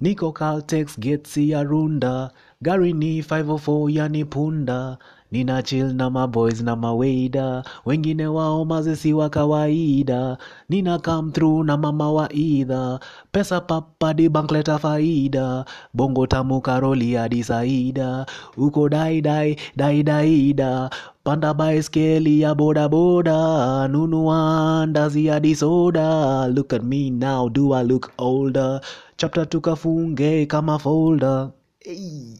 niko Caltex getsi ya runda gari ni 504 yani punda. Nina chill na maboys na maweida, wengine wao mazesi wa kawaida. Nina come through na mama wa idha pesa papadi bankleta faida. Bongo tamu karoli hadi saida. Uko daidai daidaida panda baiskeli ya bodaboda nunua ndazi hadi soda. Look at me now do i look older? Chapter tukafunge kama folder. Hey.